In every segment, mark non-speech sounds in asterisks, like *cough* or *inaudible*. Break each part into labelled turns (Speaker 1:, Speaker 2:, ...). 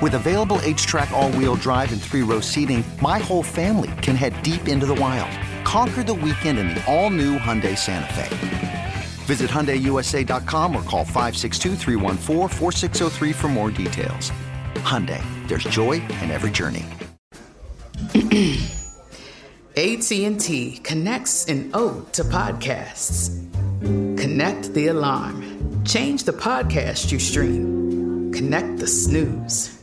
Speaker 1: With available HTRAC all-wheel drive and three-row seating, my whole family can head deep into the wild. Conquer the weekend in the all-new Hyundai Santa Fe. Visit HyundaiUSA.com or call 562 for more details. Hyundai, there's joy in every journey. *clears throat*
Speaker 2: AT&T connects an ode to podcasts. Connect the alarm. Change the podcast you stream. Connect the snooze.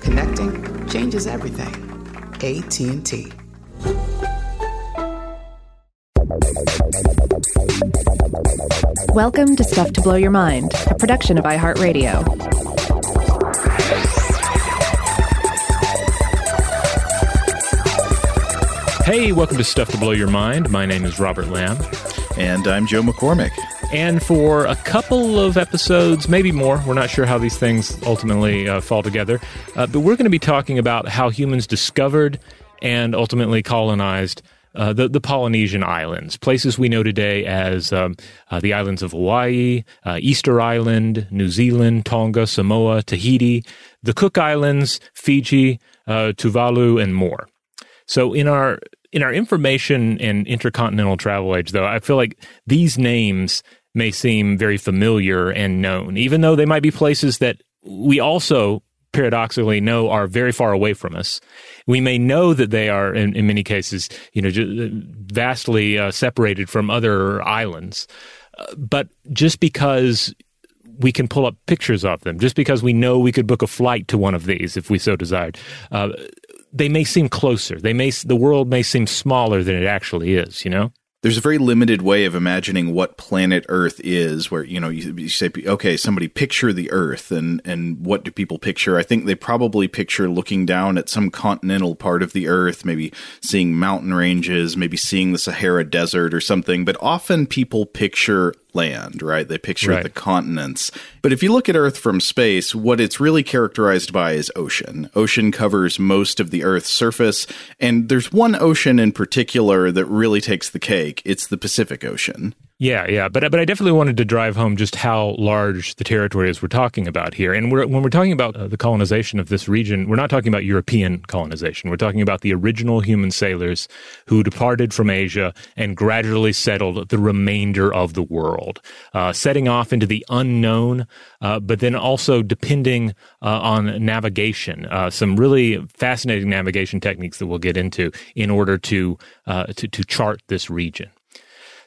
Speaker 2: Connecting changes everything. AT&T.
Speaker 3: Welcome to Stuff to Blow Your Mind, a production of iHeartRadio.
Speaker 4: Hey, welcome to Stuff to Blow Your Mind. My name is Robert Lamb.
Speaker 5: And I'm Joe McCormick.
Speaker 4: And for a couple of episodes, maybe more, we're not sure how these things ultimately uh, fall together, uh, but we're going to be talking about how humans discovered and ultimately colonized uh, the, the Polynesian islands, places we know today as um, uh, the islands of Hawaii, uh, Easter Island, New Zealand, Tonga, Samoa, Tahiti, the Cook Islands, Fiji, uh, Tuvalu, and more. So in our in our information and intercontinental travel age, though, I feel like these names may seem very familiar and known, even though they might be places that we also paradoxically know are very far away from us. We may know that they are, in, in many cases, you know, vastly uh, separated from other islands. Uh, but just because we can pull up pictures of them, just because we know we could book a flight to one of these if we so desired, uh, they may seem closer. They may the world may seem smaller than it actually is. You know
Speaker 5: there's a very limited way of imagining what planet Earth is, where you know you, you, say, okay, somebody picture the Earth, and and what do people picture? I think they probably picture looking down at some continental part of the Earth, maybe seeing mountain ranges, maybe seeing the Sahara Desert or something. But often people picture land, right? They picture right. the continents. But if you look at Earth from space, what it's really characterized by is ocean. Ocean covers most of the Earth's surface, and there's one ocean in particular that really takes the cake. It's the Pacific Ocean.
Speaker 4: Yeah, yeah, but but I definitely wanted to drive home just how large the territory is we're talking about here. And we're, when we're talking about uh, the colonization of this region, we're not talking about European colonization. We're talking about the original human sailors who departed from Asia and gradually settled the remainder of the world, uh, setting off into the unknown, uh, but then also depending uh, on navigation, uh, some really fascinating navigation techniques that we'll get into in order to uh, to, to chart this region.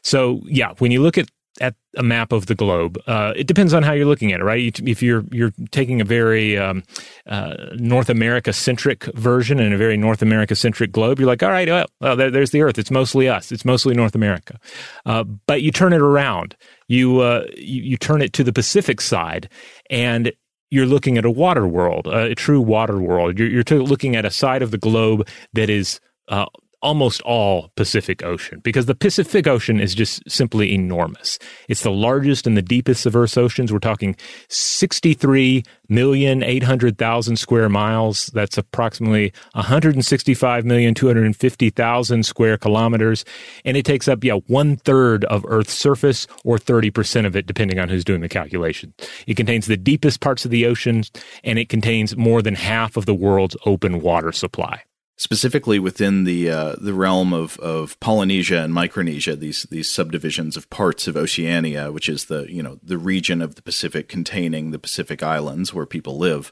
Speaker 4: So, yeah, when you look at at a map of the globe. Uh, it depends on how you're looking at it, right? If you're you're taking a very um, uh, North America centric version and a very North America centric globe, you're like, all right, well, well there, there's the Earth. It's mostly us. It's mostly North America. Uh, but you turn it around. You, uh, you you turn it to the Pacific side, and you're looking at a water world, a true water world. You're, you're looking at a side of the globe that is uh, almost all Pacific Ocean because the Pacific Ocean is just simply enormous. It's the largest and the deepest of Earth's oceans. We're talking 63,800,000 square miles. That's approximately 165,250,000 square kilometers. And it takes up, yeah, one third of Earth's surface or 30% of it, depending on who's doing the calculation. It contains the deepest parts of the ocean and it contains more than half of the world's open water supply
Speaker 5: specifically within the uh, the realm of, of Polynesia and Micronesia, these these subdivisions of parts of Oceania, which is the you know the region of the Pacific containing the Pacific Islands where people live.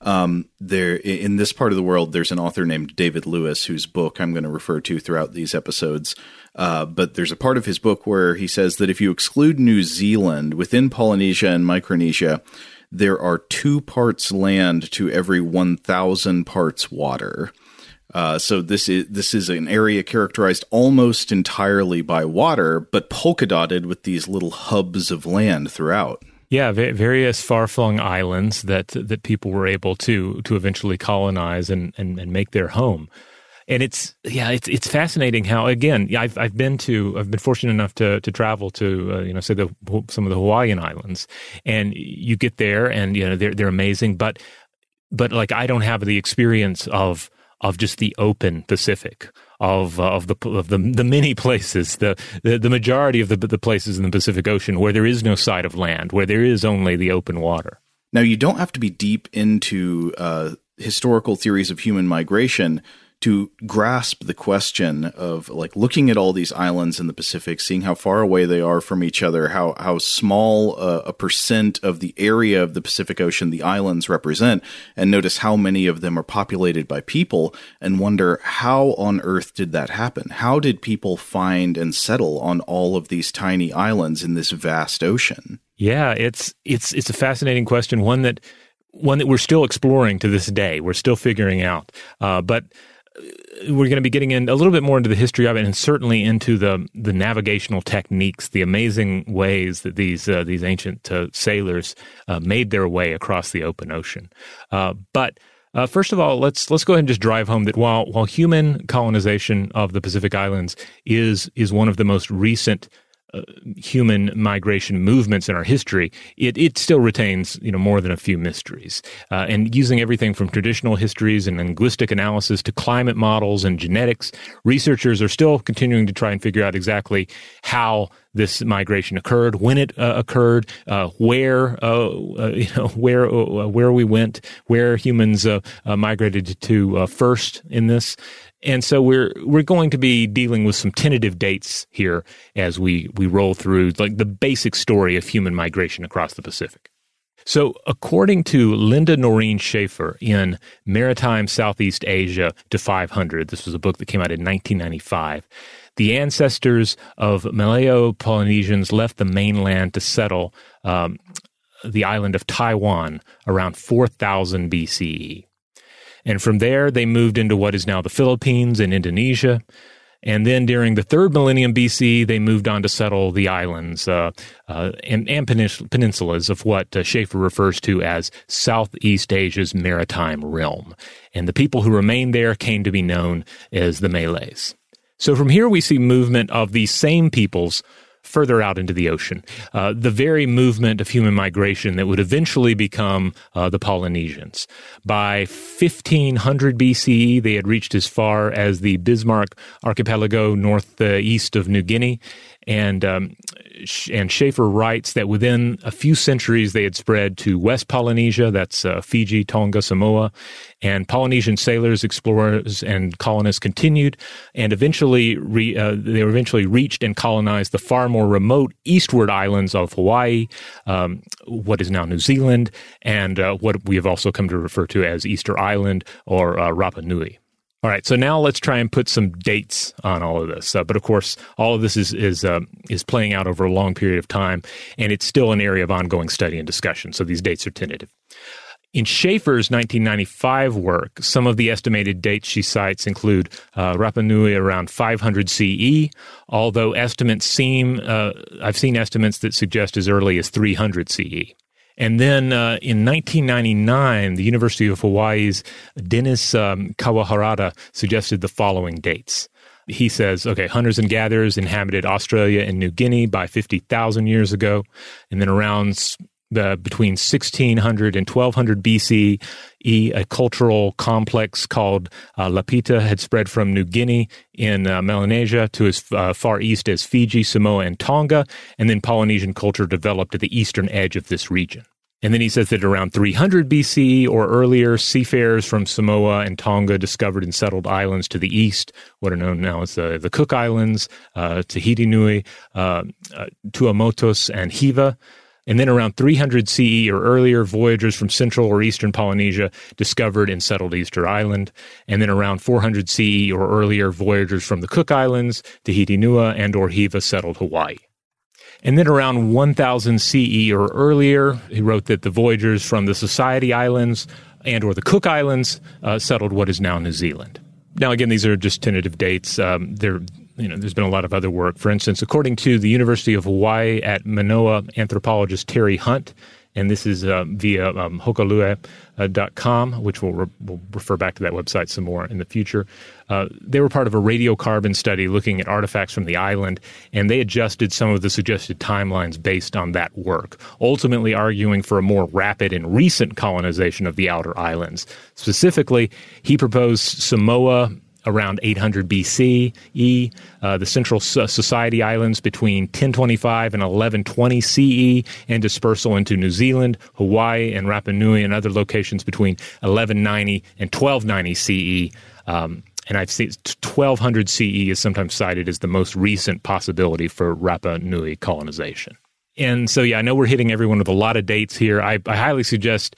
Speaker 5: Um, there in this part of the world, there's an author named David Lewis whose book I'm going to refer to throughout these episodes. Uh, but there's a part of his book where he says that if you exclude New Zealand within Polynesia and Micronesia, there are two parts land to every 1,000 parts water. Uh, so this is this is an area characterized almost entirely by water, but polka dotted with these little hubs of land throughout.
Speaker 4: Yeah, various far-flung islands that that people were able to to eventually colonize and, and, and make their home. And it's yeah, it's it's fascinating how again I've I've been to I've been fortunate enough to to travel to uh, you know say the some of the Hawaiian islands, and you get there and you know they're they're amazing, but but like I don't have the experience of of just the open Pacific of uh, of the of the the many places the, the the majority of the the places in the Pacific Ocean where there is no side of land where there is only the open water.
Speaker 5: Now you don't have to be deep into uh, historical theories of human migration to grasp the question of like looking at all these islands in the Pacific, seeing how far away they are from each other, how how small uh, a percent of the area of the Pacific Ocean the islands represent, and notice how many of them are populated by people, and wonder how on earth did that happen? How did people find and settle on all of these tiny islands in this vast ocean?
Speaker 4: Yeah, it's it's it's a fascinating question, one that one that we're still exploring to this day. We're still figuring out, uh, but we're going to be getting in a little bit more into the history of it, and certainly into the the navigational techniques, the amazing ways that these uh, these ancient uh, sailors uh, made their way across the open ocean. Uh, but uh, first of all, let's let's go ahead and just drive home that while while human colonization of the Pacific Islands is is one of the most recent uh, human migration movements in our history, it, it still retains you know more than a few mysteries. Uh, and using everything from traditional histories and linguistic analysis to climate models and genetics, researchers are still continuing to try and figure out exactly how this migration occurred, when it uh, occurred, uh, where uh, uh you know where uh, where we went, where humans uh, migrated to first in this, and so we're we're going to be dealing with some tentative dates here as we we roll through like the basic story of human migration across the Pacific. So, according to Lynda Norene Shaffer in Maritime Southeast Asia to 500, this was a book that came out in 1995, the ancestors of Malayo Polynesians left the mainland to settle um, the island of Taiwan around 4000 BCE. And from there, they moved into what is now the Philippines and Indonesia. And then during the third millennium BC, they moved on to settle the islands uh, uh, and, and peninsulas of what uh, Shaffer refers to as Southeast Asia's maritime realm. And the people who remained there came to be known as the Malays. So from here, we see movement of these same peoples further out into the ocean. Uh, the very movement of human migration that would eventually become uh, the Polynesians. By 1500 BCE, they had reached as far as the Bismarck archipelago northeast of New Guinea, and um, and Shaffer writes that within a few centuries they had spread to West Polynesia, that's uh, Fiji, Tonga, Samoa, and Polynesian sailors, explorers, and colonists continued, and eventually re, uh, they eventually reached and colonized the far more remote eastward islands of Hawaii, um, what is now New Zealand, and uh, what we have also come to refer to as Easter Island or uh, Rapa Nui. All right, so now let's try and put some dates on all of this. Uh, but of course, all of this is is uh, is playing out over a long period of time, and it's still an area of ongoing study and discussion. So these dates are tentative. In Shaffer's 1995 work, some of the estimated dates she cites include uh, Rapa Nui around 500 CE, although estimates seem, uh, I've seen estimates that suggest as early as 300 CE. And then uh, in 1999, the University of Hawaii's Dennis um, Kawaharada suggested the following dates. He says, okay, hunters and gatherers inhabited Australia and New Guinea by 50,000 years ago. And then around the, between 1600 and 1200 BC, a cultural complex called uh, Lapita had spread from New Guinea in uh, Melanesia to as uh, far east as Fiji, Samoa, and Tonga, and then Polynesian culture developed at the eastern edge of this region. And then he says that around 300 BC or earlier, seafarers from Samoa and Tonga discovered and settled islands to the east, what are known now as the, the Cook Islands, uh, Tahiti Nui, uh, uh, Tuamotus, and Hiva. And then around 300 CE or earlier, voyagers from central or eastern Polynesia discovered and settled Easter Island. And then around 400 CE or earlier, voyagers from the Cook Islands, Tahiti Nui, and or Hiva settled Hawaii. And then around 1000 CE or earlier, he wrote that the voyagers from the Society Islands and or the Cook Islands uh, settled what is now New Zealand. Now, again, these are just tentative dates. Um, they're you know, there's been a lot of other work. For instance, according to the University of Hawaii at Manoa anthropologist Terry Hunt, and this is uh, via um, hokulea.com, which we'll, re- we'll, refer back to that website some more in the future. Uh, they were part of a radiocarbon study looking at artifacts from the island, and they adjusted some of the suggested timelines based on that work, ultimately arguing for a more rapid and recent colonization of the outer islands. Specifically, he proposed Samoa around 800 BCE, uh, the Central Society Islands between 1025 and 1120 CE, and dispersal into New Zealand, Hawaii, and Rapa Nui, and other locations between 1190 and 1290 CE. Um, and I've seen 1200 CE is sometimes cited as the most recent possibility for Rapa Nui colonization. And so, yeah, I know we're hitting everyone with a lot of dates here. I, I highly suggest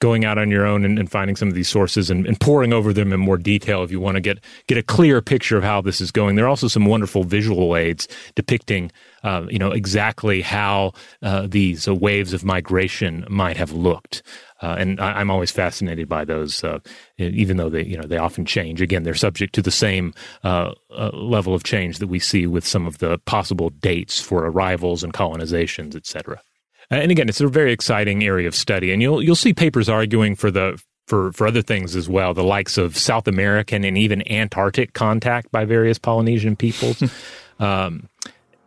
Speaker 4: going out on your own and, and finding some of these sources and, and, poring over them in more detail if you want to get get a clear picture of how this is going. There are also some wonderful visual aids depicting, uh, you know, exactly how uh, these uh, waves of migration might have looked. Uh, and I, am always fascinated by those, uh, even though they, you know, they often change. Again, they're subject to the same uh, level of change that we see with some of the possible dates for arrivals and colonizations, et cetera. Uh, and again, it's a very exciting area of study, and you'll you'll see papers arguing for the for for other things as well, the likes of South American and even Antarctic contact by various Polynesian peoples. *laughs* um,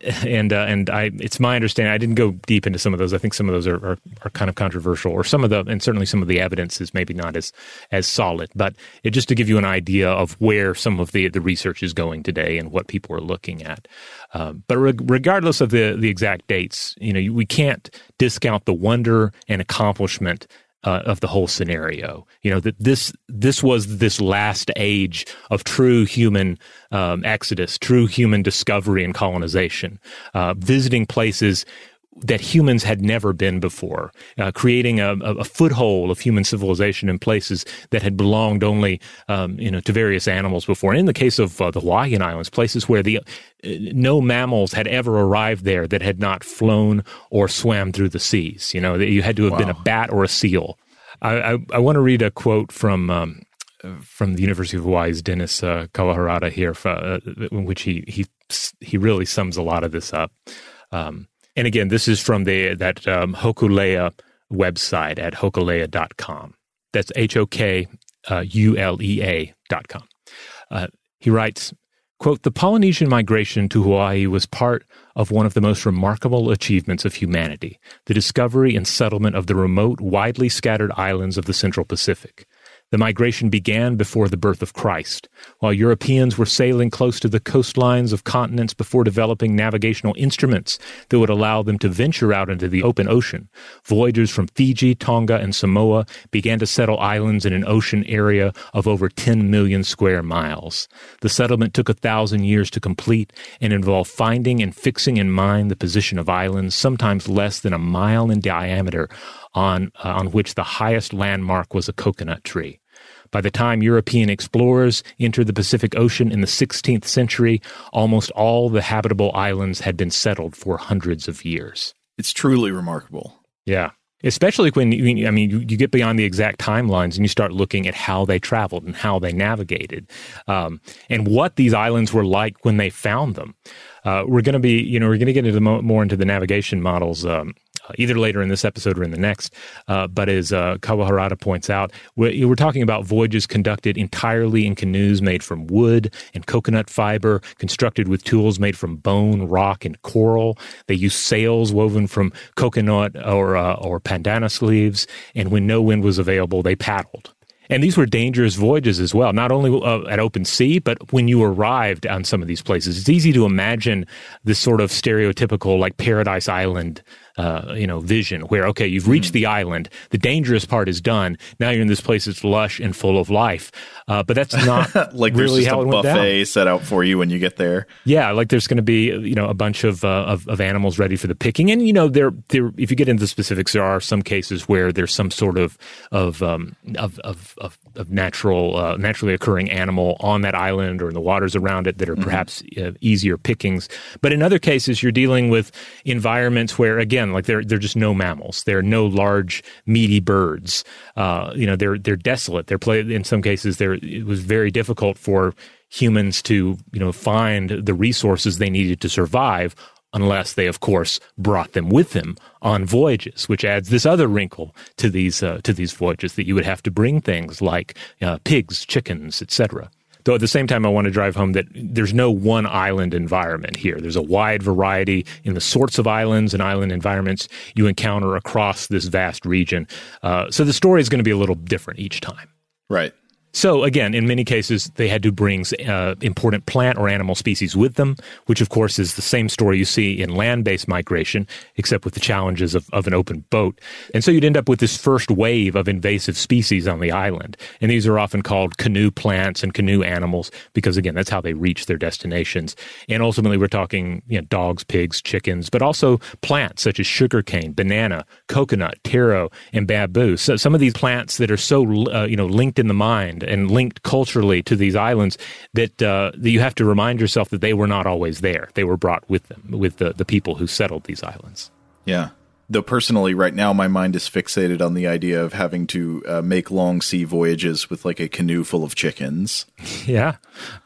Speaker 4: and uh, and I it's my understanding I didn't go deep into some of those. I think some of those are, are, are kind of controversial, or some of the and certainly some of the evidence is maybe not as as solid. But it, just to give you an idea of where some of the the research is going today and what people are looking at. Um, but re- regardless of the the exact dates, you know we can't discount the wonder and accomplishment uh, of the whole scenario. You know that this this was this last age of true human um, exodus, true human discovery and colonization, uh, visiting places that humans had never been before, uh, creating a, a, foothold of human civilization in places that had belonged only, um, you know, to various animals before. And in the case of uh, the Hawaiian Islands, places where the uh, no mammals had ever arrived there that had not flown or swam through the seas. You know, you had to have wow. been a bat or a seal. I, I, I want to read a quote from. Um, from the University of Hawaii's Dennis uh, Kawaharada here, uh, in which he he he really sums a lot of this up. Um, and again, this is from the that um, Hokulea website at hokulea.com. That's H O K uh, U L E A dot com. Uh, he writes, quote, The Polynesian migration to Hawaii was part of one of the most remarkable achievements of humanity, the discovery and settlement of the remote, widely scattered islands of the Central Pacific. The migration began before the birth of Christ, while Europeans were sailing close to the coastlines of continents before developing navigational instruments that would allow them to venture out into the open ocean. Voyagers from Fiji, Tonga, and Samoa began to settle islands in an ocean area of over 10 million square miles. The settlement took a thousand years to complete and involved finding and fixing in mind the position of islands, sometimes less than a mile in diameter, on, uh, on which the highest landmark was a coconut tree. By the time European explorers entered the Pacific Ocean in the 16th century, almost all the habitable islands had been settled for hundreds of years.
Speaker 5: It's truly remarkable.
Speaker 4: Yeah. Especially when, you, I mean, you, you, get beyond the exact timelines and you start looking at how they traveled and how they navigated um, and what these islands were like when they found them. Uh, we're going to be, you know, we're going to get into mo- more into the navigation models um, either later in this episode or in the next. Uh, but as uh, Kawaharada points out, we're, we're, talking about voyages conducted entirely in canoes made from wood and coconut fiber, constructed with tools made from bone, rock, and coral. They use sails woven from coconut or uh, or pandanus leaves, and when no wind was available, they paddled. And these were dangerous voyages as well, not only uh, at open sea, but when you arrived on some of these places. It's easy to imagine this sort of stereotypical, like Paradise Island uh, you know, vision where, okay, you've reached mm. the island. The dangerous part is done. Now you're in this place that's lush and full of life. Uh, but that's *laughs* not
Speaker 5: like
Speaker 4: really
Speaker 5: how
Speaker 4: it
Speaker 5: went buffet
Speaker 4: down.
Speaker 5: set out for you when you get there.
Speaker 4: Yeah, like there's going to be you know a bunch of, uh, of, of animals ready for the picking, and you know there there if you get into the specifics, there are some cases where there's some sort of of um, of, of, of of natural uh, naturally occurring animal on that island or in the waters around it that are mm-hmm. perhaps uh, easier pickings. But in other cases, you're dealing with environments where again, like there there are just no mammals, there are no large meaty birds. Uh, you know, they're they're desolate. They're play in some cases. There it was very difficult for humans to you know find the resources they needed to survive unless they, of course, brought them with them on voyages, which adds this other wrinkle to these uh, to these voyages that you would have to bring things like uh, pigs, chickens, etc. Though at the same time, I want to drive home that there's no one island environment here. There's a wide variety in the sorts of islands and island environments you encounter across this vast region. Uh, so the story is going to be a little different each time.
Speaker 5: Right.
Speaker 4: So, again, in many cases, they had to bring uh, important plant or animal species with them, which, of course, is the same story you see in land based migration, except with the challenges of, of an open boat. And so you'd end up with this first wave of invasive species on the island. And these are often called canoe plants and canoe animals because, again, that's how they reach their destinations. And ultimately, we're talking you know, dogs, pigs, chickens, but also plants such as sugarcane, banana, coconut, taro, and bamboo. So some of these plants that are so uh, you know linked in the mind and linked culturally to these islands that uh, that you have to remind yourself that they were not always there. They were brought with them, with the, the people who settled these islands.
Speaker 5: Yeah. Though personally, right now, my mind is fixated on the idea of having to uh, make long sea voyages with like a canoe full of chickens. *laughs*
Speaker 4: Yeah,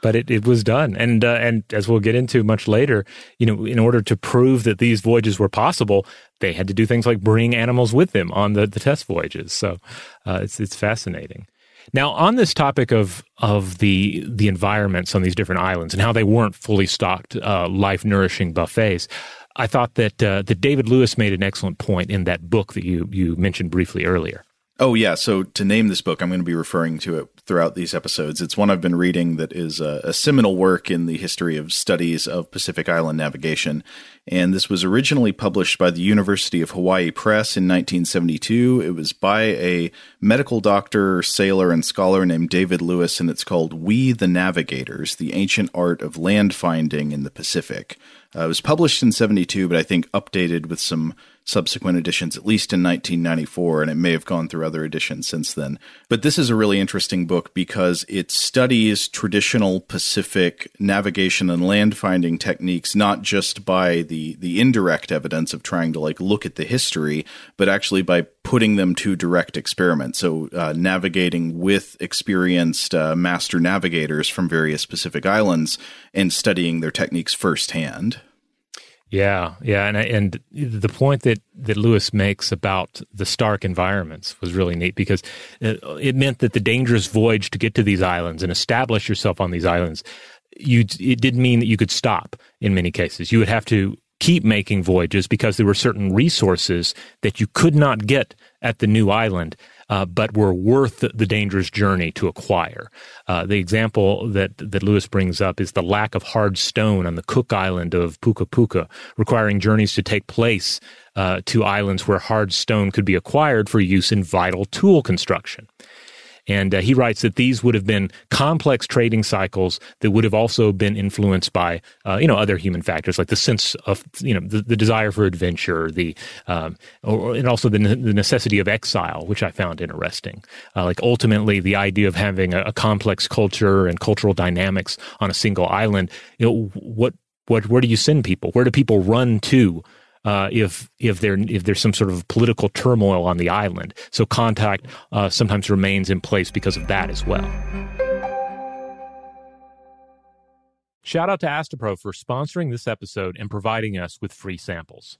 Speaker 4: but it, it was done, and uh, and as we'll get into much later, you know, in order to prove that these voyages were possible, they had to do things like bring animals with them on the, the test voyages. So uh, it's it's fascinating. Now, on this topic of of the the environments on these different islands and how they weren't fully stocked, uh, life nourishing buffets, I thought that uh, that David Lewis made an excellent point in that book that you you mentioned briefly earlier.
Speaker 5: Oh yeah, so to name this book, I'm going to be referring to it throughout these episodes. It's one I've been reading that is a, a, seminal work in the history of studies of Pacific Island navigation. And this was originally published by the University of Hawaii Press in 1972. It was by a medical doctor, sailor, and scholar named David Lewis, and it's called We the Navigators: The Ancient Art of Land Finding in the Pacific. Uh, it was published in 72, but I think updated with some subsequent editions, at least in 1994, and it may have gone through other editions since then. But this is a really interesting book because it studies traditional Pacific navigation and land finding techniques, not just by the, the indirect evidence of trying to like look at the history, but actually by putting them to direct experiment. So, uh, navigating with experienced uh, master navigators from various Pacific islands and studying their techniques firsthand.
Speaker 4: Yeah, yeah, and and the point that that Lewis makes about the stark environments was really neat because it, it, meant that the dangerous voyage to get to these islands and establish yourself on these islands, you it didn't mean that you could stop in many cases. You would have to keep making voyages because there were certain resources that you could not get at the new island uh, but were worth the dangerous journey to acquire. Uh, the example that, that Lewis brings up is the lack of hard stone on the Cook Island of Puka Puka, requiring journeys to take place uh, to islands where hard stone could be acquired for use in vital tool construction. And uh, he writes that these would have been complex trading cycles that would have also been influenced by, uh, you know, other human factors like the sense of, you know, the, the desire for adventure, the, um, or, and also the, the necessity of exile, which I found interesting. Uh, like ultimately, the idea of having a, a complex culture and cultural dynamics on a single island. You know, what, what, where do you send people? Where do people run to? Uh, if if there if there's some sort of political turmoil on the island. So contact uh, sometimes remains in place because of that as well. Shout out to Astepro for sponsoring this episode and providing us with free samples.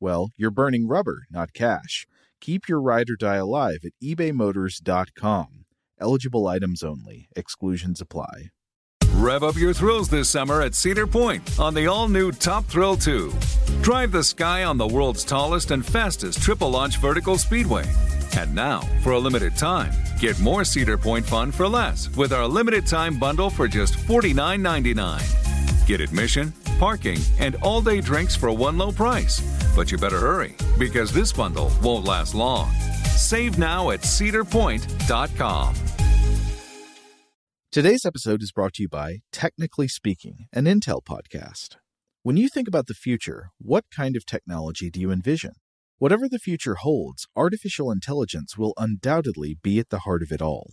Speaker 5: well, you're burning rubber, not cash. Keep your ride or die alive at ebaymotors.com. Eligible items only, exclusions apply.
Speaker 6: Rev up your thrills this summer at Cedar Point on the all new Top Thrill 2. Drive the sky on the world's tallest and fastest triple launch vertical speedway. And now, for a limited time, get more Cedar Point fun for less with our limited time bundle for just $49.99. Get admission, parking, and all day drinks for one low price. But you better hurry because this bundle won't last long. Save now at cedarpoint.com.
Speaker 5: Today's episode is brought to you by Technically Speaking, an Intel podcast. When you think about the future, what kind of technology do you envision? Whatever the future holds, artificial intelligence will undoubtedly be at the heart of it all.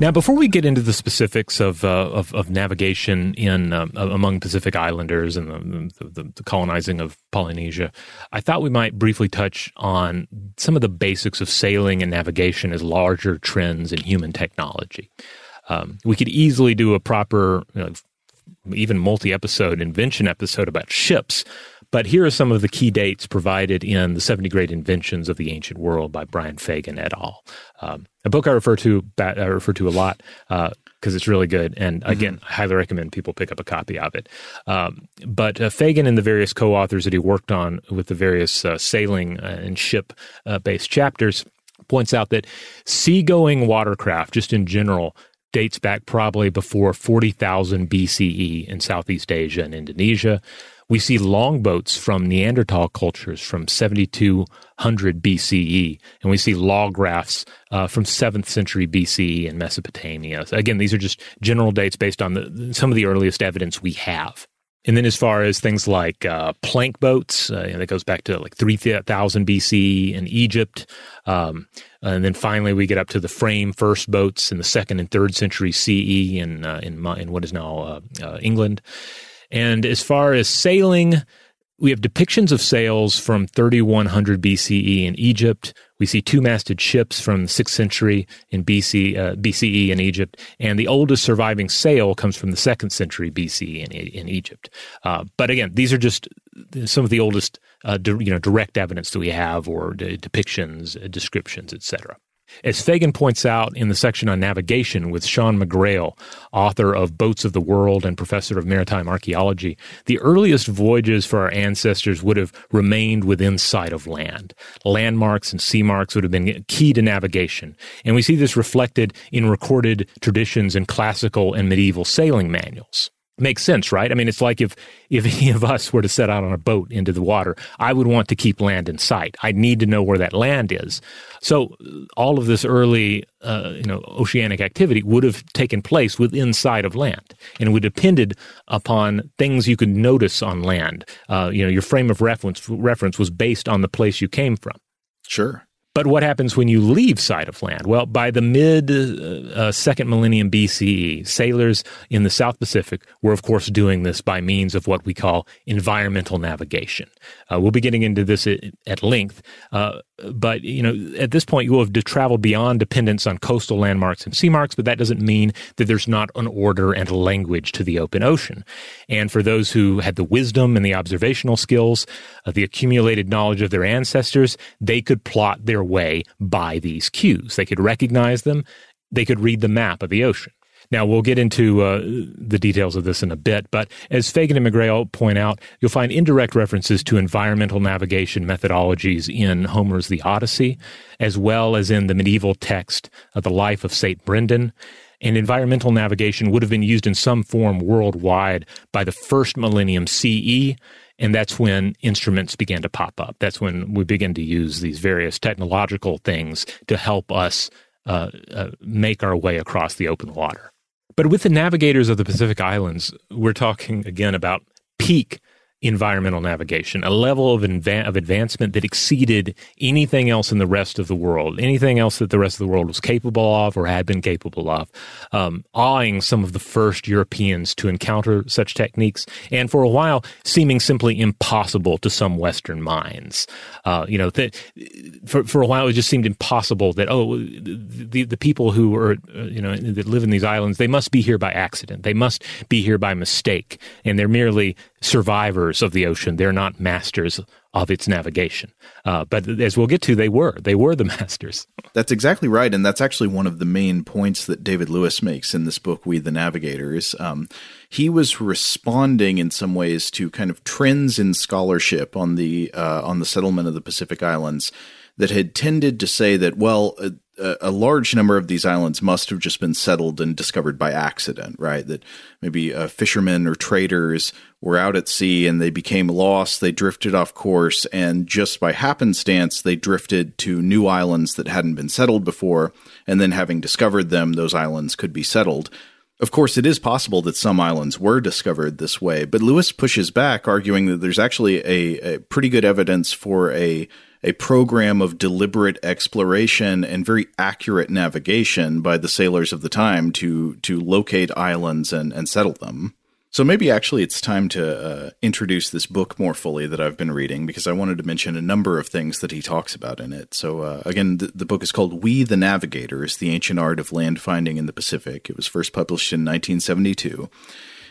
Speaker 4: Now, before we get into the specifics of uh, of, of, navigation in uh, among Pacific Islanders and the, the, the, colonizing of Polynesia, I thought we might briefly touch on some of the basics of sailing and navigation as larger trends in human technology. Um, we could easily do a proper, you know, even multi episode invention episode about ships, But here are some of the key dates provided in the 70 Great Inventions of the Ancient World by Brian Fagan et al. Um, a book I refer to I refer to a lot because uh, it's really good. And mm-hmm. again, mm-hmm. I highly recommend people pick up a copy of it. Um, but uh, Fagan and the various co-authors that he worked on with the various uh, sailing uh, and ship uh, based chapters points out that seagoing watercraft, just in general, dates back probably before 40,000 BCE in Southeast Asia and Indonesia. We see longboats from Neanderthal cultures from 7200 BCE, and we see log rafts uh, from 7th century BCE in Mesopotamia. So again, these are just general dates based on the, some of the earliest evidence we have. And then, as far as things like uh, plank boats, uh, you know, that goes back to like 3000 BC in Egypt. Um, and then finally, we get up to the frame first boats in the second and third century CE in, uh, in, in what is now uh, uh, England. And as far as sailing, we have depictions of sails from 3100 BCE in Egypt. We see two-masted ships from the 6th century in BC, uh, BCE in Egypt, and the oldest surviving sail comes from the 2nd century BCE in, in Egypt. Uh, but again, these are just some of the oldest, uh, di- you know, direct evidence that we have, or de- depictions, descriptions, etc. As Fagan points out in the section on navigation with Sean McGrail, author of Boats of the World and professor of maritime archaeology, the earliest voyages for our ancestors would have remained within sight of land. Landmarks and sea marks would have been key to navigation, and we see this reflected in recorded traditions in classical and medieval sailing manuals makes sense, right? I mean, it's like if if *laughs* any of us were to set out on a boat into the water, I would want to keep land in sight. I'd need to know where that land is. So all of this early, uh, you know, oceanic activity would have taken place within sight of land, and would depended upon things you could notice on land. Uh, you know, your frame of reference reference was based on the place you came from.
Speaker 5: Sure.
Speaker 4: But what happens when you leave sight of land? Well, by the mid uh, uh second millennium BCE, sailors in the South Pacific were, of course, doing this by means of what we call environmental navigation. Uh, we'll be getting into this at, at length, uh, but you know, at this point, you will have traveled beyond dependence on coastal landmarks and sea marks. But that doesn't mean that there's not an order and a language to the open ocean. And for those who had the wisdom and the observational skills, uh, the accumulated knowledge of their ancestors, they could plot their way by these cues. They could recognize them. They could read the map of the ocean. Now, we'll get into uh, the details of this in a bit, but as Fagan and McGrail point out, you'll find indirect references to environmental navigation methodologies in Homer's The Odyssey, as well as in the medieval text of the life of St. Brendan. And environmental navigation would have been used in some form worldwide by the first millennium CE, and that's when instruments began to pop up. That's when we begin to use these various technological things to help us uh, uh, make our way across the open water. But with the navigators of the Pacific Islands, we're talking again about peak environmental navigation, a level of, inva- of advancement that exceeded anything else in the rest of the world, anything else that the rest of the world was capable of or had been capable of, um, awing some of the first Europeans to encounter such techniques, and for a while seeming simply impossible to some Western minds. Uh, you know, that for for a while it just seemed impossible that oh, the the people who are uh, you know that live in these islands they must be here by accident, they must be here by mistake, and they're merely survivors of the ocean. They're not masters of its navigation. Uh, but as we'll get to, they were. They were the *laughs* masters.
Speaker 5: That's exactly right. And that's actually one of the main points that David Lewis makes in this book, We the Navigators. Um, he was responding in some ways to kind of trends in scholarship on the uh, on the settlement of the Pacific Islands that had tended to say that, well, uh, a, large number of these islands must have just been settled and discovered by accident, right? That maybe uh, fishermen or traders were out at sea and they became lost, they drifted off course, and just by happenstance, they drifted to new islands that hadn't been settled before. And then, having discovered them, those islands could be settled. Of course, it is possible that some islands were discovered this way, but Lewis pushes back, arguing that there's actually a, a pretty good evidence for a a program of deliberate exploration and very accurate navigation by the sailors of the time to to locate islands and, and settle them. So maybe actually it's time to uh, introduce this book more fully that I've been reading because I wanted to mention a number of things that he talks about in it. So uh, again, the, the, book is called "We the Navigators: The Ancient Art of Land Finding in the Pacific." It was first published in 1972.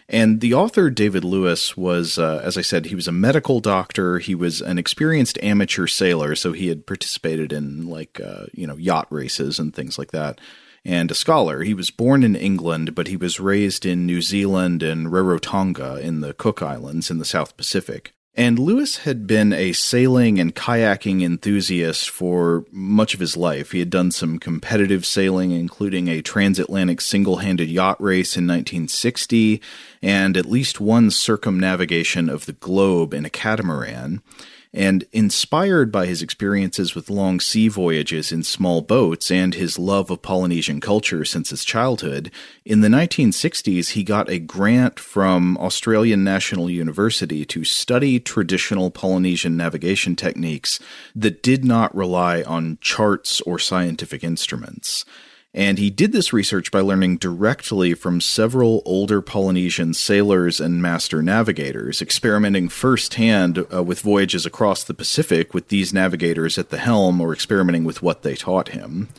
Speaker 5: And the author, David Lewis, was, uh, as I said, he was a medical doctor. He was an experienced amateur sailor, so he had participated in like, uh, you know, yacht races and things like that. And a scholar. He was born in England, but he was raised in New Zealand and Rarotonga in the Cook Islands in the South Pacific. And Lewis had been a sailing and kayaking enthusiast for much of his life. He had done some competitive sailing, including a transatlantic single handed yacht race in 1960 and at least one circumnavigation of the globe in a catamaran and inspired by his experiences with long sea voyages in small boats and his love of Polynesian culture since his childhood, in the 1960s he got a grant from Australian National University to study traditional Polynesian navigation techniques that did not rely on charts or scientific instruments. And he did this research by learning directly from several older Polynesian sailors and master navigators, experimenting firsthand uh, with voyages across the Pacific with these navigators at the helm or experimenting with what they taught him.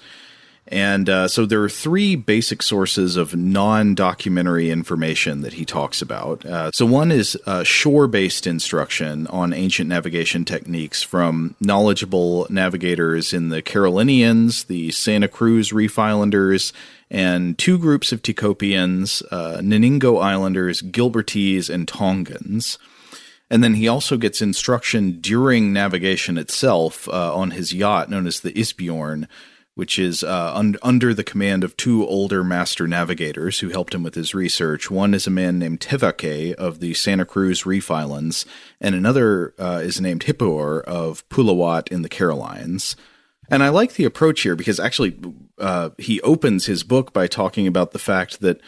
Speaker 5: And uh, so there are three basic sources of non documentary information that he talks about. Uh, so one is uh, shore based instruction on ancient navigation techniques from knowledgeable navigators in the Carolinians, the Santa Cruz Reef Islanders, and two groups of Tikopians, uh, Ninigo Islanders, Gilbertese, and Tongans. And then he also gets instruction during navigation itself uh, on his yacht known as the Isbjorn which is uh, un- under the command of two older master navigators who helped him with his research. One is a man named Tevake of the Santa Cruz Reef Islands, and another uh, is named Hipour of Puluwat in the Carolines. And I like the approach here because actually uh, he opens his book by talking about the fact that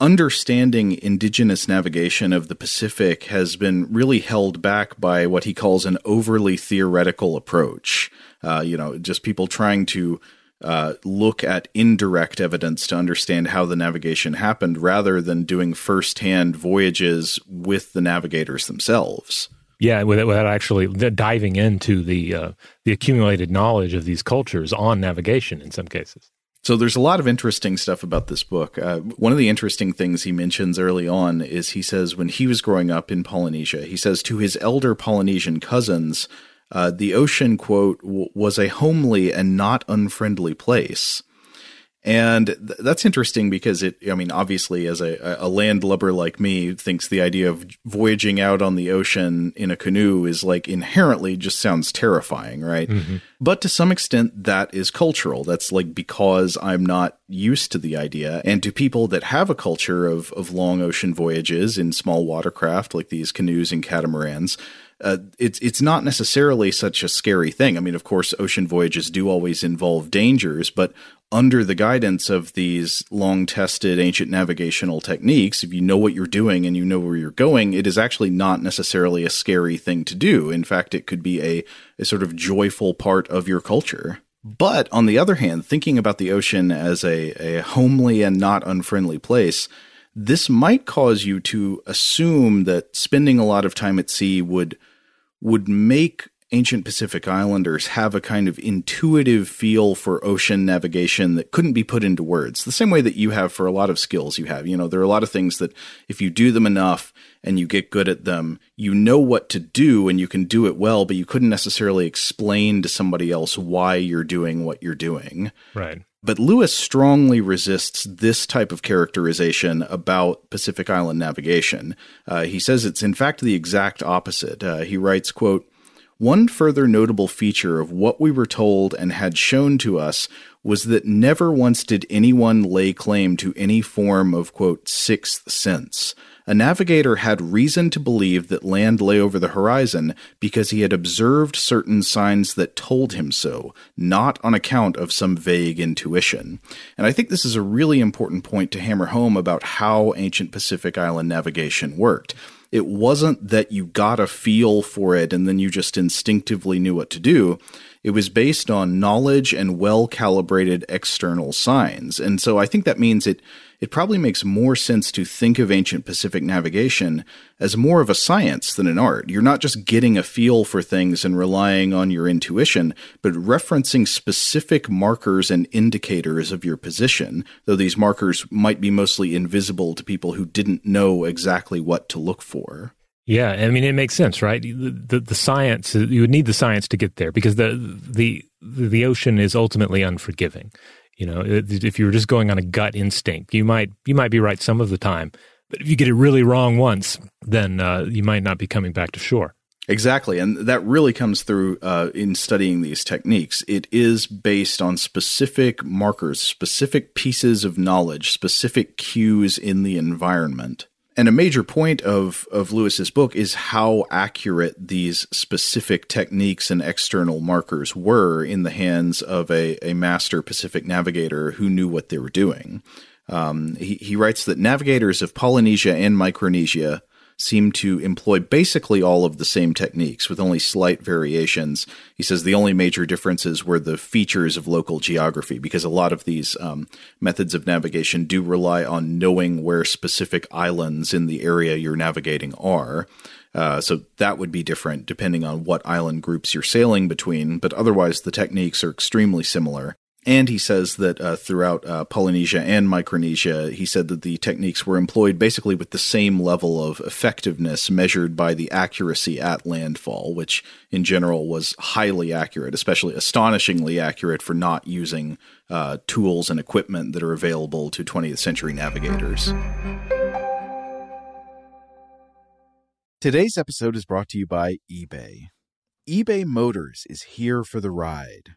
Speaker 5: understanding indigenous navigation of the Pacific has been really held back by what he calls an overly theoretical approach. Uh, you know, just people trying to uh, look at indirect evidence to understand how the navigation happened rather than doing firsthand voyages with the navigators themselves.
Speaker 4: Yeah, without actually diving into the uh, the accumulated knowledge of these cultures on navigation in some cases.
Speaker 5: So there's a lot of interesting stuff about this book. Uh, one of the interesting things he mentions early on is he says when he was growing up in Polynesia, he says to his elder Polynesian cousins, uh, the ocean, quote, w- was a homely and not unfriendly place. And th- that's interesting because it, I mean, obviously, as a, a landlubber like me, thinks the idea of voyaging out on the ocean in a canoe is like inherently just sounds terrifying, right? Mm-hmm. But to some extent, that is cultural. That's like because I'm not used to the idea. And to people that have a culture of, of long ocean voyages in small watercraft like these canoes and catamarans, uh, it's it's not necessarily such a scary thing. I mean, of course, ocean voyages do always involve dangers, but under the guidance of these long tested ancient navigational techniques, if you know what you're doing and you know where you're going, it is actually not necessarily a scary thing to do. In fact, it could be a, a sort of joyful part of your culture. But on the other hand, thinking about the ocean as a, a homely and not unfriendly place, this might cause you to assume that spending a lot of time at sea would would make ancient Pacific Islanders have a kind of intuitive feel for ocean navigation that couldn't be put into words. The same way that you have for a lot of skills you have. You know, there are a lot of things that if you do them enough and you get good at them, you know what to do and you can do it well, but you couldn't necessarily explain to somebody else why you're doing what you're doing.
Speaker 4: Right.
Speaker 5: But Lewis strongly resists this type of characterization about Pacific Island navigation. Uh, he says it's in fact the exact opposite. Uh, he writes, quote, one further notable feature of what we were told and had shown to us was that never once did anyone lay claim to any form of, quote, sixth sense a navigator had reason to believe that land lay over the horizon because he had observed certain signs that told him so, not on account of some vague intuition. And I think this is a really important point to hammer home about how ancient Pacific Island navigation worked. It wasn't that you got a feel for it and then you just instinctively knew what to do. It was based on knowledge and well calibrated external signs. And so I think that means it
Speaker 7: it probably makes more sense to think of ancient Pacific navigation as more of a science than an art. You're not just getting a feel for things and relying on your intuition, but referencing specific markers and indicators of your position, though these markers might be mostly invisible to people who didn't know exactly what to look for.
Speaker 4: Yeah, I mean it makes sense, right? The, the, the science you would need the science to get there because the the the ocean is ultimately unforgiving. You know, if you were just going on a gut instinct, you might you might be right some of the time, but if you get it really wrong once, then uh, you might not be coming back to shore.
Speaker 7: Exactly, and that really comes through uh, in studying these techniques. It is based on specific markers, specific pieces of knowledge, specific cues in the environment and a major point of, of Lewis's book is how accurate these specific techniques and external markers were in the hands of a, a master Pacific navigator who knew what they were doing. Um, he, he writes that navigators of Polynesia and Micronesia seem to employ basically all of the same techniques with only slight variations. He says the only major differences were the features of local geography because a lot of these um, methods of navigation do rely on knowing where specific islands in the area you're navigating are. Uh, so that would be different depending on what island groups you're sailing between, but otherwise the techniques are extremely similar. And he says that uh, throughout uh, Polynesia and Micronesia, he said that the techniques were employed basically with the same level of effectiveness measured by the accuracy at landfall, which in general was highly accurate, especially astonishingly accurate for not using uh, tools and equipment that are available to 20th century navigators.
Speaker 5: Today's episode is brought to you by eBay. eBay Motors is here for the ride.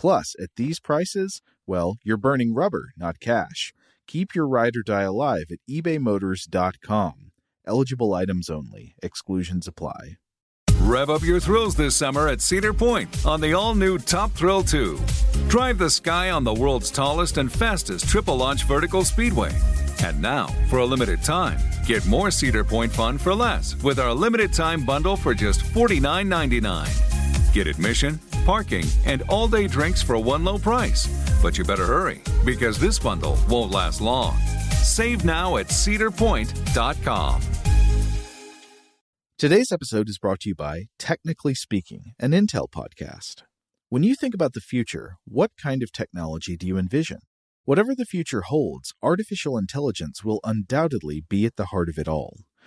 Speaker 5: Plus, at these prices, well, you're burning rubber, not cash. Keep your ride or die alive at ebaymotors.com. Eligible items only. Exclusions apply.
Speaker 6: Rev up your thrills this summer at Cedar Point on the all new Top Thrill 2. Drive the sky on the world's tallest and fastest triple launch vertical speedway. And now, for a limited time, get more Cedar Point fun for less with our limited time bundle for just $49.99. Get admission parking, and all day drinks for one low price. But you better hurry because this bundle won't last long. Save now at cedarpoint.com.
Speaker 5: Today's episode is brought to you by Technically Speaking, an Intel podcast. When you think about the future, what kind of technology do you envision? Whatever the future holds, artificial intelligence will undoubtedly be at the heart of it all.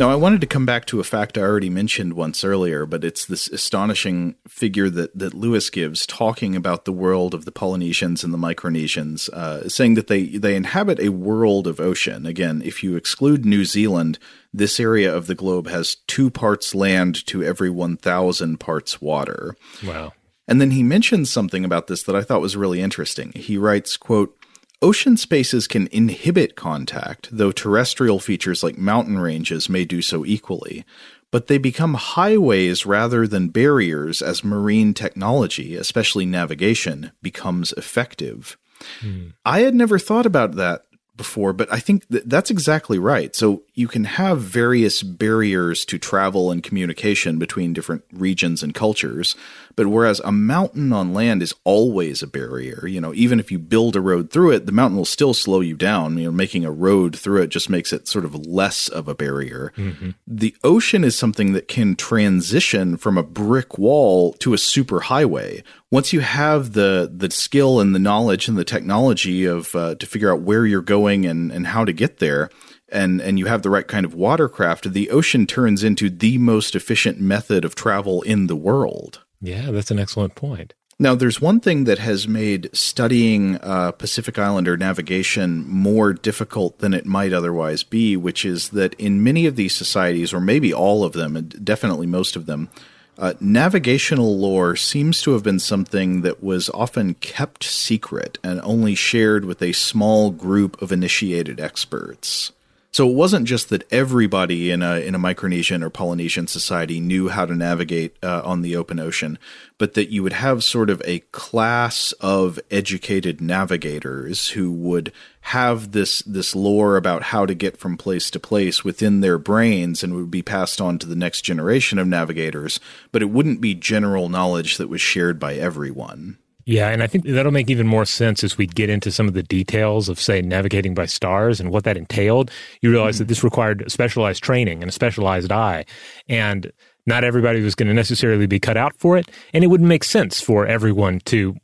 Speaker 5: Now, I wanted to come back to a fact I already mentioned once earlier, but it's this astonishing figure that, that Lewis gives talking about the world of the Polynesians and the Micronesians, uh, saying that they, they inhabit a world of ocean. Again, if you exclude New Zealand, this area of the globe has two parts land to every 1,000 parts water.
Speaker 4: Wow.
Speaker 5: And then he mentions something about this that I thought was really interesting. He writes, quote, Ocean spaces can inhibit contact, though terrestrial features like mountain ranges may do so equally. But they become highways rather than barriers as marine technology, especially navigation, becomes effective. Hmm. I had never thought about that before, but I think that that's exactly right. So you can have various barriers to travel and communication between different regions and cultures, but whereas a mountain on land is always a barrier, you know, even if you build a road through it, the mountain will still slow you down. You know, making a road through it just makes it sort of less of a barrier. Mm-hmm. The ocean is something that can transition from a brick wall to a super highway. Once you have the the skill and the knowledge and the technology of uh, to figure out where you're going and and how to get there, and and you have the right kind of watercraft, the ocean turns into the most efficient method of travel in the world.
Speaker 4: Yeah, that's an excellent point.
Speaker 5: Now, there's one thing that has made studying uh, Pacific Islander navigation more difficult than it might otherwise be, which is that in many of these societies, or maybe all of them, and definitely most of them, uh, navigational lore seems to have been something that was often kept secret and only shared with a small group of initiated experts. So it wasn't just that everybody in a in a Micronesian or Polynesian society knew how to navigate uh, on the open ocean, but that you would have sort of a class of educated navigators who would have this this lore about how to get from place to place within their brains and would be passed on to the next generation of navigators, but it wouldn't be general knowledge that was shared by everyone.
Speaker 4: Yeah, and I think that'll make even more sense as we get into some of the details of, say, navigating by stars and what that entailed. You realize mm-hmm. that this required specialized training and a specialized eye. And not everybody was going to necessarily be cut out for it. And it wouldn't make sense for everyone to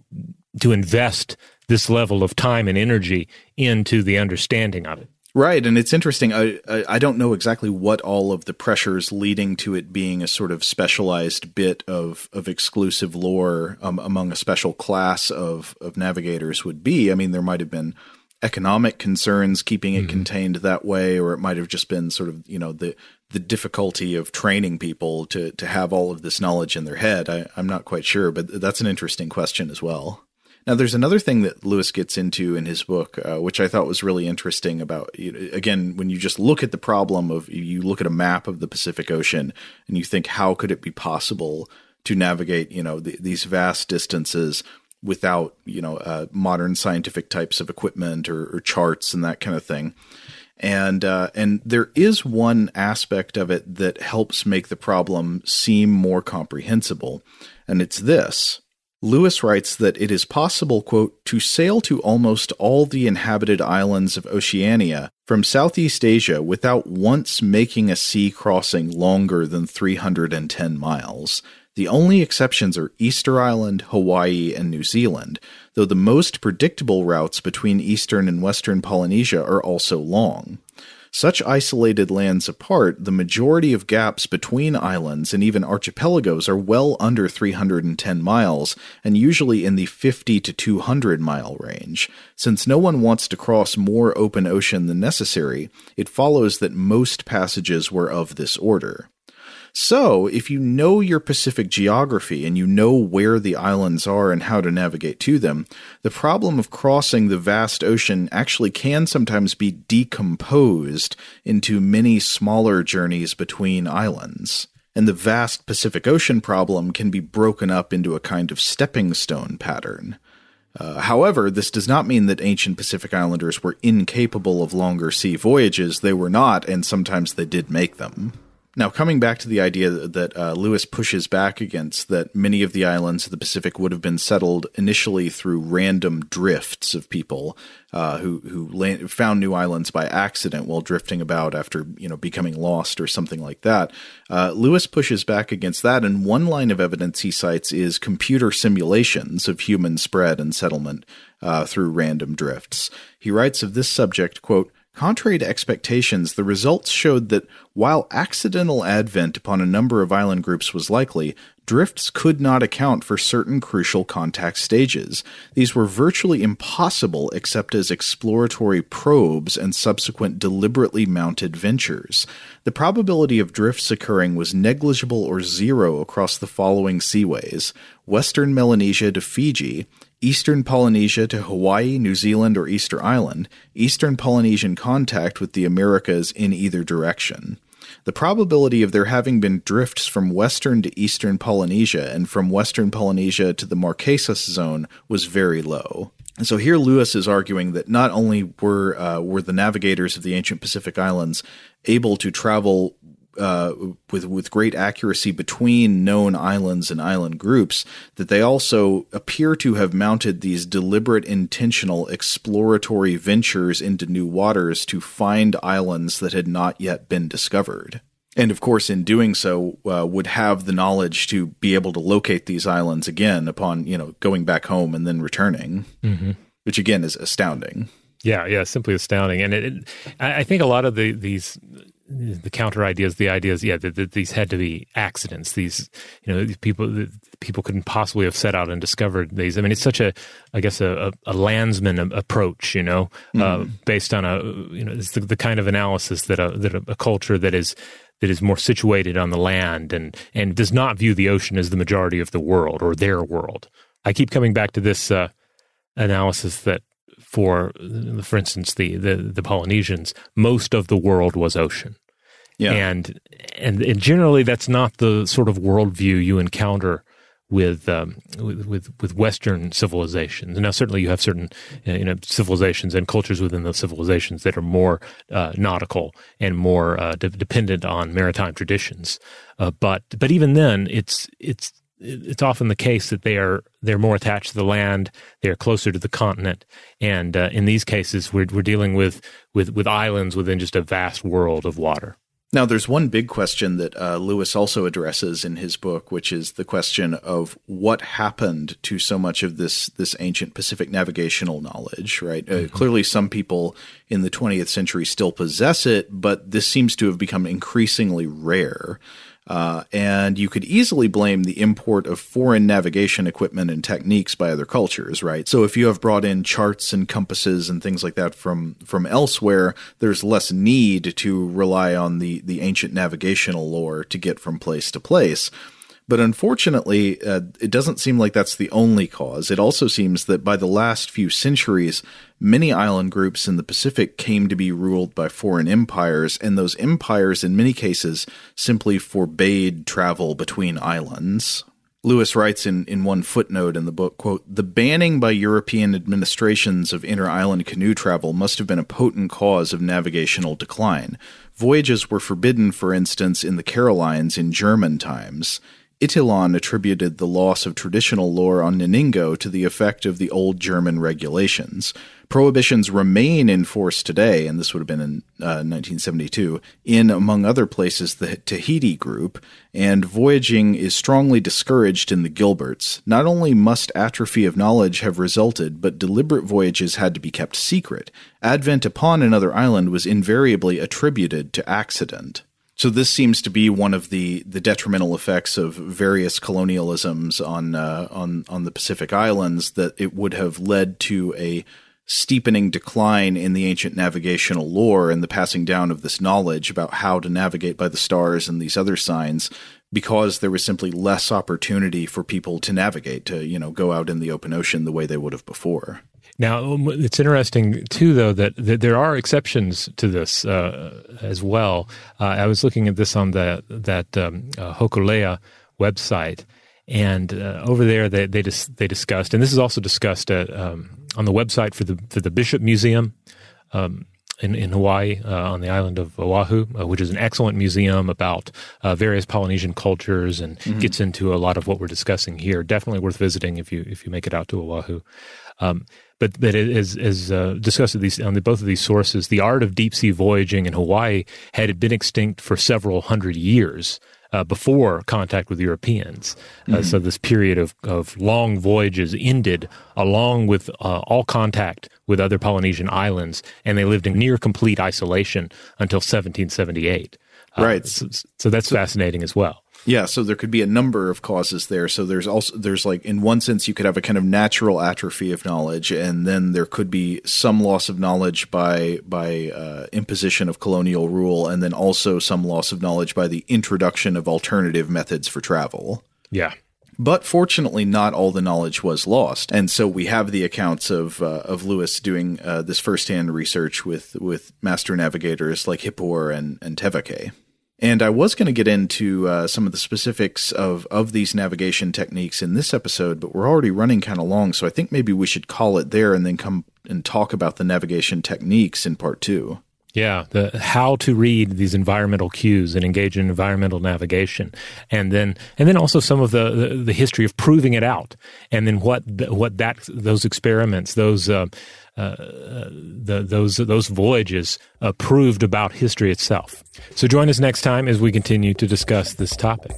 Speaker 4: to invest this level of time and energy into the understanding of it.
Speaker 5: Right, and it's interesting. I, I, I don't know exactly what all of the pressures leading to it being a sort of specialized bit of of exclusive lore um, among a special class of of navigators would be. I mean, there might have been economic concerns keeping it mm-hmm. contained that way, or it might have just been sort of you know the the difficulty of training people to to have all of this knowledge in their head. I, I'm not quite sure, but that's an interesting question as well. Now, there's another thing that Lewis gets into in his book, uh, which I thought was really interesting. About again, when you just look at the problem of you look at a map of the Pacific Ocean and you think, how could it be possible to navigate, you know, the, these vast distances without, you know, uh, modern scientific types of equipment or, or, charts and that kind of thing. And uh, and there is one aspect of it that helps make the problem seem more comprehensible, and it's this Lewis writes that it is possible, quote, to sail to almost all the inhabited islands of Oceania from Southeast Asia without once making a sea crossing longer than 310 miles. The only exceptions are Easter Island, Hawaii, and New Zealand, though the most predictable routes between eastern and western Polynesia are also long. Such isolated lands apart, the majority of gaps between islands and even archipelagos are well under 310 miles, and usually in the 50 to 200 mile range. Since no one wants to cross more open ocean than necessary, it follows that most passages were of this order. So, if you know your Pacific geography and you know where the islands are and how to navigate to them, the problem of crossing the vast ocean actually can sometimes be decomposed into many smaller journeys between islands. And the vast Pacific Ocean problem can be broken up into a kind of stepping stone pattern. Uh, however, this does not mean that ancient Pacific Islanders were incapable of longer sea voyages. They were not, and sometimes they did make them. Now, coming back to the idea that uh, Lewis pushes back against, that many of the islands of the Pacific would have been settled initially through random drifts of people uh, who who land, found new islands by accident while drifting about after you know becoming lost or something like that. Uh, Lewis pushes back against that, and one line of evidence he cites is computer simulations of human spread and settlement uh, through random drifts. He writes of this subject, quote. Contrary to expectations, the results showed that while accidental advent upon a number of island groups was likely, drifts could not account for certain crucial contact stages. These were virtually impossible except as exploratory probes and subsequent deliberately mounted ventures. The probability of drifts occurring was negligible or zero across the following seaways Western Melanesia to Fiji, Eastern Polynesia to Hawaii, New Zealand, or Easter Island, Eastern Polynesian contact with the Americas in either direction. The probability of there having been drifts from western to eastern Polynesia and from western Polynesia to the Marquesas zone was very low. And so here Lewis is arguing that not only were uh, were the navigators of the ancient Pacific Islands able to travel uh, with with great accuracy between known islands and island groups that they also appear to have mounted these deliberate, intentional exploratory ventures into new waters to find islands that had not yet been discovered. And of course, in doing so, uh, would have the knowledge to be able to locate these islands again upon you know going back home and then returning, mm-hmm. which again is astounding.
Speaker 4: Yeah, yeah, simply astounding. And it, it, I think a lot of the these the counter ideas, the ideas, yeah, that, that, these had to be accidents. These, you know, these people, people couldn't possibly have set out and discovered these. I mean, it's such a, I guess, a, a landsman approach, you know, uh, mm-hmm. uh, based on a, you know, it's the, the, kind of analysis that a that a, a culture that is that is more situated on the land and and does not view the ocean as the majority of the world or their world. I keep coming back to this uh, analysis that for for instance the, the the Polynesians, most of the world was ocean. Yeah. And, and and generally that's not the sort of worldview you encounter with, um, with, with with Western civilizations. Now, certainly, you have certain uh, you know civilizations and cultures within those civilizations that are more uh, nautical and more uh, de- dependent on maritime traditions. Uh, but but even then, it's it's it's often the case that they are they're more attached to the land, they are closer to the continent, and uh, in these cases, we're we're dealing with with with islands within just a vast world of water.
Speaker 5: Now, there's one big question that uh, Lewis also addresses in his book, which is the question of what happened to so much of this this ancient Pacific navigational knowledge. Right? Uh, mm-hmm. Uh, clearly, some people in the 20th century still possess it, but this seems to have become increasingly rare. Uh, and you could easily blame the import of foreign navigation equipment and techniques by other cultures, right? So if you have brought in charts and compasses and things like that from from elsewhere, there's less need to rely on the the ancient navigational lore to get from place to place. But unfortunately, uh, it doesn't seem like that's the only cause. It also seems that by the last few centuries, many island groups in the Pacific came to be ruled by foreign empires, and those empires, in many cases, simply forbade travel between islands. Lewis writes in, in one footnote in the book, quote, The banning by European administrations of inter-island canoe travel must have been a potent cause of navigational decline. Voyages were forbidden, for instance, in the Carolines in German times. Itilon attributed the loss of traditional lore on Ninigo to the effect of the old German regulations. Prohibitions remain in force today, and this would have been in uh, 1972, in, among other places, the Tahiti group, and voyaging is strongly discouraged in the Gilberts. Not only must atrophy of knowledge have resulted, but deliberate voyages had to be kept secret. Advent upon another island was invariably attributed to accident. So this seems to be one of the, the detrimental effects of various colonialisms on uh, on on the Pacific Islands that it would have led to a steepening decline in the ancient navigational lore and the passing down of this knowledge about how to navigate by the stars and these other signs because there was simply less opportunity for people to navigate to you know go out in the open ocean the way they would have before.
Speaker 4: Now, um, it's interesting too, though, that, that there are exceptions to this uh, as well. Uh, I was looking at this on the that um, uh, Hokulea website, and uh, over there they they, dis- they discussed, and this is also discussed at, um, on the website for the for the Bishop Museum. Um, in, in Hawaii, uh, on the island of Oahu, uh, which is an excellent museum about uh, various Polynesian cultures and mm-hmm. gets into a lot of what we're discussing here. Definitely worth visiting if you if you make it out to Oahu. Um, but but as as uh, discussed at these on the, both of these sources, the art of deep sea voyaging in Hawaii had been extinct for several hundred years uh, before contact with Europeans. Uh, mm-hmm. So this period of, of long voyages ended along with uh, all contact with other Polynesian islands, and they lived in near complete isolation until 1778.
Speaker 5: Uh, right.
Speaker 4: So, so, that's fascinating as well.
Speaker 5: Yeah, so there could be a number of causes there. So there's also there's like in one sense you could have a kind of natural atrophy of knowledge, and then there could be some loss of knowledge by by uh, imposition of colonial rule, and then also some loss of knowledge by the introduction of alternative methods for travel.
Speaker 4: Yeah.
Speaker 5: But fortunately, not all the knowledge was lost, and so we have the accounts of uh, of Lewis doing uh, this firsthand research with with master navigators like Hipour and and Tevake. And I was going to get into uh, some of the specifics of, of these navigation techniques in this episode, but we're already running kind of long, so I think maybe we should call it there and then come and talk about the navigation techniques in part two.
Speaker 4: Yeah, the how to read these environmental cues and engage in environmental navigation, and then and then also some of the the, the history of proving it out, and then what what that those experiments, those uh, uh, the, those those voyages uh, proved about history itself. So join us next time as we continue to discuss this topic.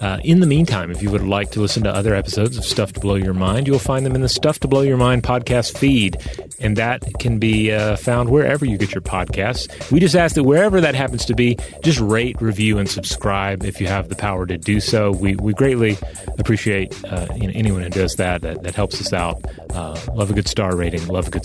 Speaker 4: Uh, in the meantime, if you would like to listen to other episodes of Stuff to Blow Your Mind, you'll find them in the Stuff to Blow Your Mind podcast feed, and that can be uh, found wherever you get your podcasts. We just ask that wherever that happens to be, just rate, review, and subscribe if you have the power to do so. We we greatly appreciate uh, you know, anyone who does that. That, that helps us out. Uh, love a good star rating. Love a good